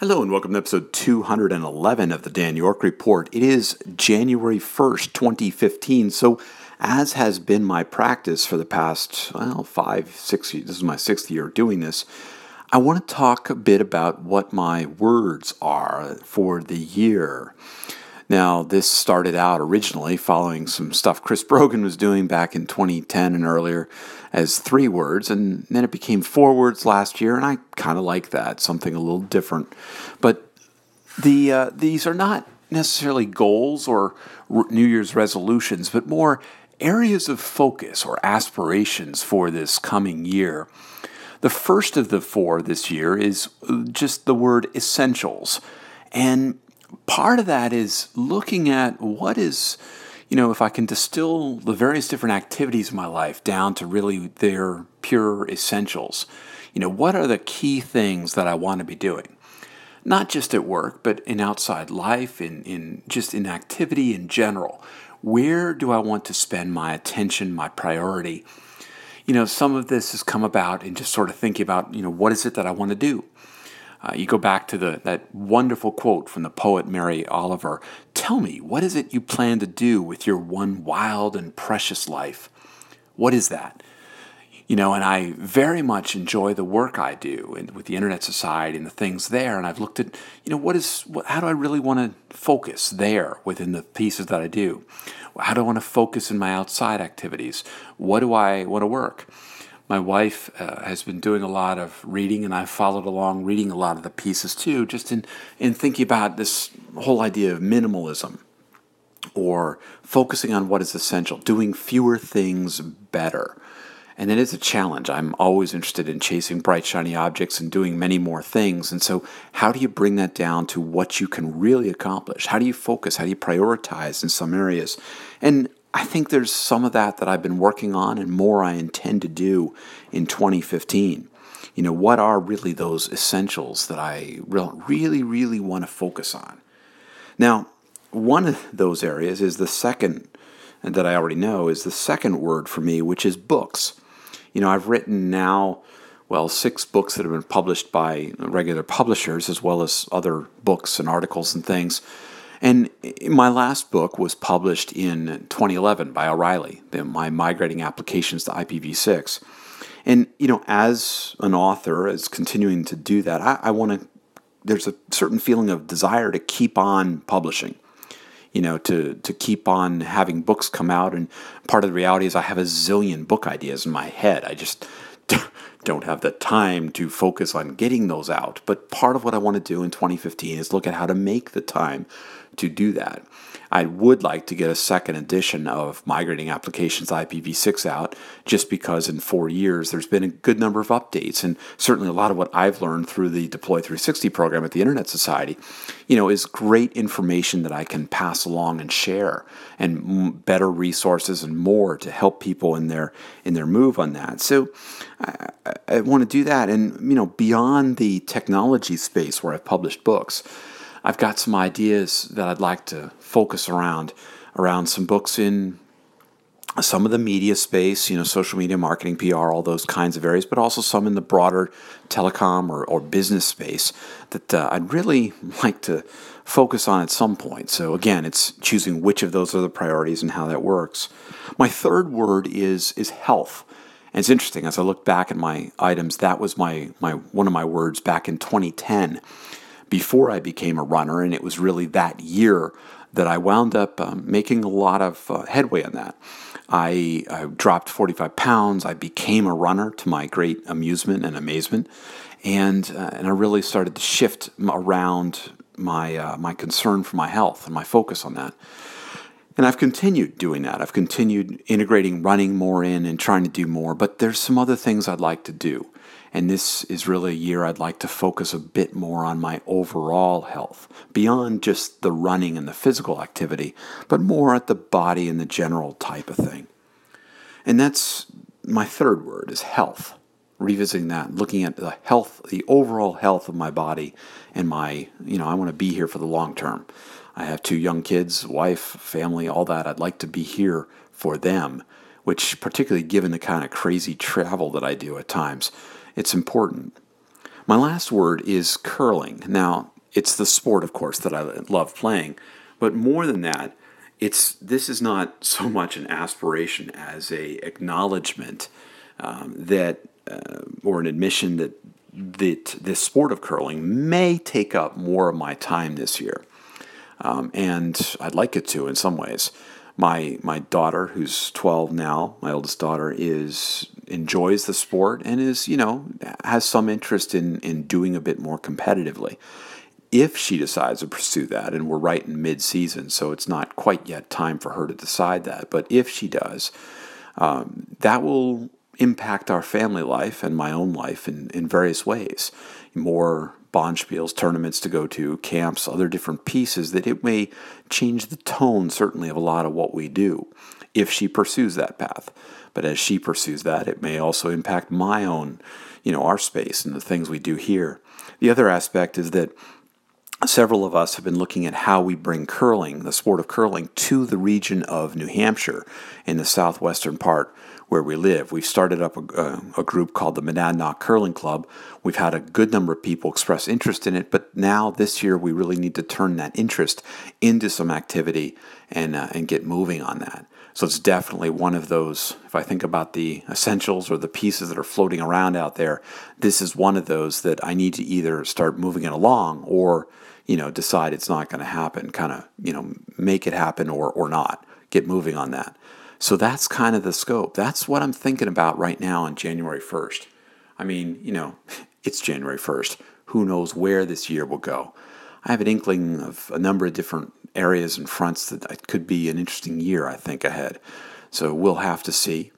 Hello and welcome to episode 211 of the Dan York Report. It is January 1st, 2015. So, as has been my practice for the past, well, five, six years, this is my sixth year doing this, I want to talk a bit about what my words are for the year. Now, this started out originally following some stuff Chris Brogan was doing back in 2010 and earlier as three words, and then it became four words last year, and I kind of like that, something a little different. But the uh, these are not necessarily goals or New Year's resolutions, but more areas of focus or aspirations for this coming year. The first of the four this year is just the word essentials. And part of that is looking at what is, you know, if I can distill the various different activities in my life down to really their pure essentials. You know, what are the key things that I want to be doing? Not just at work, but in outside life, in, in just in activity in general. Where do I want to spend my attention, my priority? You know, some of this has come about in just sort of thinking about, you know, what is it that I want to do? Uh, you go back to the, that wonderful quote from the poet Mary Oliver Tell me, what is it you plan to do with your one wild and precious life? What is that? You know, and I very much enjoy the work I do and with the Internet Society and the things there. And I've looked at, you know, what is, what, how do I really want to focus there within the pieces that I do? How do I want to focus in my outside activities? What do I want to work? My wife uh, has been doing a lot of reading, and I've followed along reading a lot of the pieces too, just in, in thinking about this whole idea of minimalism or focusing on what is essential, doing fewer things better. And it is a challenge. I'm always interested in chasing bright, shiny objects and doing many more things. And so, how do you bring that down to what you can really accomplish? How do you focus? How do you prioritize in some areas? And I think there's some of that that I've been working on and more I intend to do in 2015. You know, what are really those essentials that I really, really want to focus on? Now, one of those areas is the second, and that I already know, is the second word for me, which is books. You know, I've written now, well, six books that have been published by regular publishers, as well as other books and articles and things. And my last book was published in 2011 by O'Reilly, my migrating applications to IPv6. And, you know, as an author, as continuing to do that, I, I want to, there's a certain feeling of desire to keep on publishing, you know, to, to keep on having books come out. And part of the reality is I have a zillion book ideas in my head. I just don't have the time to focus on getting those out. But part of what I want to do in 2015 is look at how to make the time to do that. I would like to get a second edition of Migrating Applications IPv6 out just because in four years there's been a good number of updates. And certainly a lot of what I've learned through the Deploy 360 program at the Internet Society, you know, is great information that I can pass along and share and better resources and more to help people in their in their move on that. So uh, I, I want to do that. And, you know, beyond the technology space where I've published books, I've got some ideas that I'd like to focus around around some books in some of the media space, you know, social media, marketing, PR, all those kinds of areas, but also some in the broader telecom or, or business space that uh, I'd really like to focus on at some point. So again, it's choosing which of those are the priorities and how that works. My third word is is health. And it's interesting as I look back at my items, that was my my one of my words back in 2010 before I became a runner, and it was really that year that I wound up um, making a lot of uh, headway on that. I, I, dropped 45 pounds. I became a runner to my great amusement and amazement, and uh, and I really started to shift around my uh, my concern for my health and my focus on that. And I've continued doing that. I've continued integrating running more in and trying to do more. But there's some other things I'd like to do. And this is really a year I'd like to focus a bit more on my overall health, beyond just the running and the physical activity, but more at the body and the general type of thing. And that's my third word is health. Revisiting that, looking at the health, the overall health of my body and my, you know, I want to be here for the long term. I have two young kids, wife, family, all that. I'd like to be here for them, which, particularly given the kind of crazy travel that I do at times, it's important. My last word is curling. Now, it's the sport, of course, that I love playing, but more than that, it's this is not so much an aspiration as a acknowledgement um, that uh, or an admission that that this sport of curling may take up more of my time this year, um, and I'd like it to in some ways. My my daughter, who's 12 now, my oldest daughter, is enjoys the sport and is you know has some interest in in doing a bit more competitively if she decides to pursue that, and we're right in mid season, so it's not quite yet time for her to decide that, but if she does, um, that will impact our family life and my own life in, in various ways. More bonspiels, tournaments to go to, camps, other different pieces that it may change the tone, certainly, of a lot of what we do if she pursues that path. But as she pursues that, it may also impact my own, you know, our space and the things we do here. The other aspect is that several of us have been looking at how we bring curling, the sport of curling, to the region of New Hampshire in the southwestern part where we live. We've started up a, a, group called the Monadnock Curling Club. We've had a good number of people express interest in it, but now this year we really need to turn that interest into some activity and, uh, and get moving on that. So it's definitely one of those, if I think about the essentials or the pieces that are floating around out there, this is one of those that I need to either start moving it along or you know, decide it's not going to happen, kind of, you know, make it happen or, or not, get moving on that. So that's kind of the scope. That's what I'm thinking about right now on January 1st. I mean, you know, it's January 1st. Who knows where this year will go? I have an inkling of a number of different areas and fronts that it could be an interesting year, I think, ahead. So we'll have to see.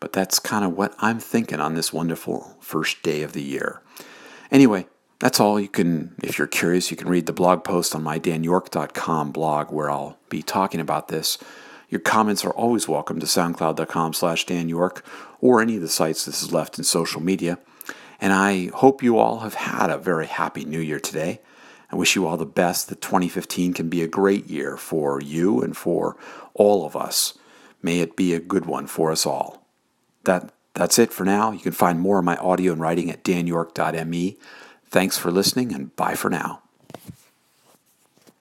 But that's kind of what I'm thinking on this wonderful first day of the year. Anyway, that's all. You can, if you're curious, you can read the blog post on my danyork.com blog where I'll be talking about this. Your comments are always welcome to soundcloud.com slash danyork or any of the sites this is left in social media. And I hope you all have had a very happy new year today. I wish you all the best that 2015 can be a great year for you and for all of us. May it be a good one for us all. That, that's it for now. You can find more of my audio and writing at danyork.me. Thanks for listening and bye for now.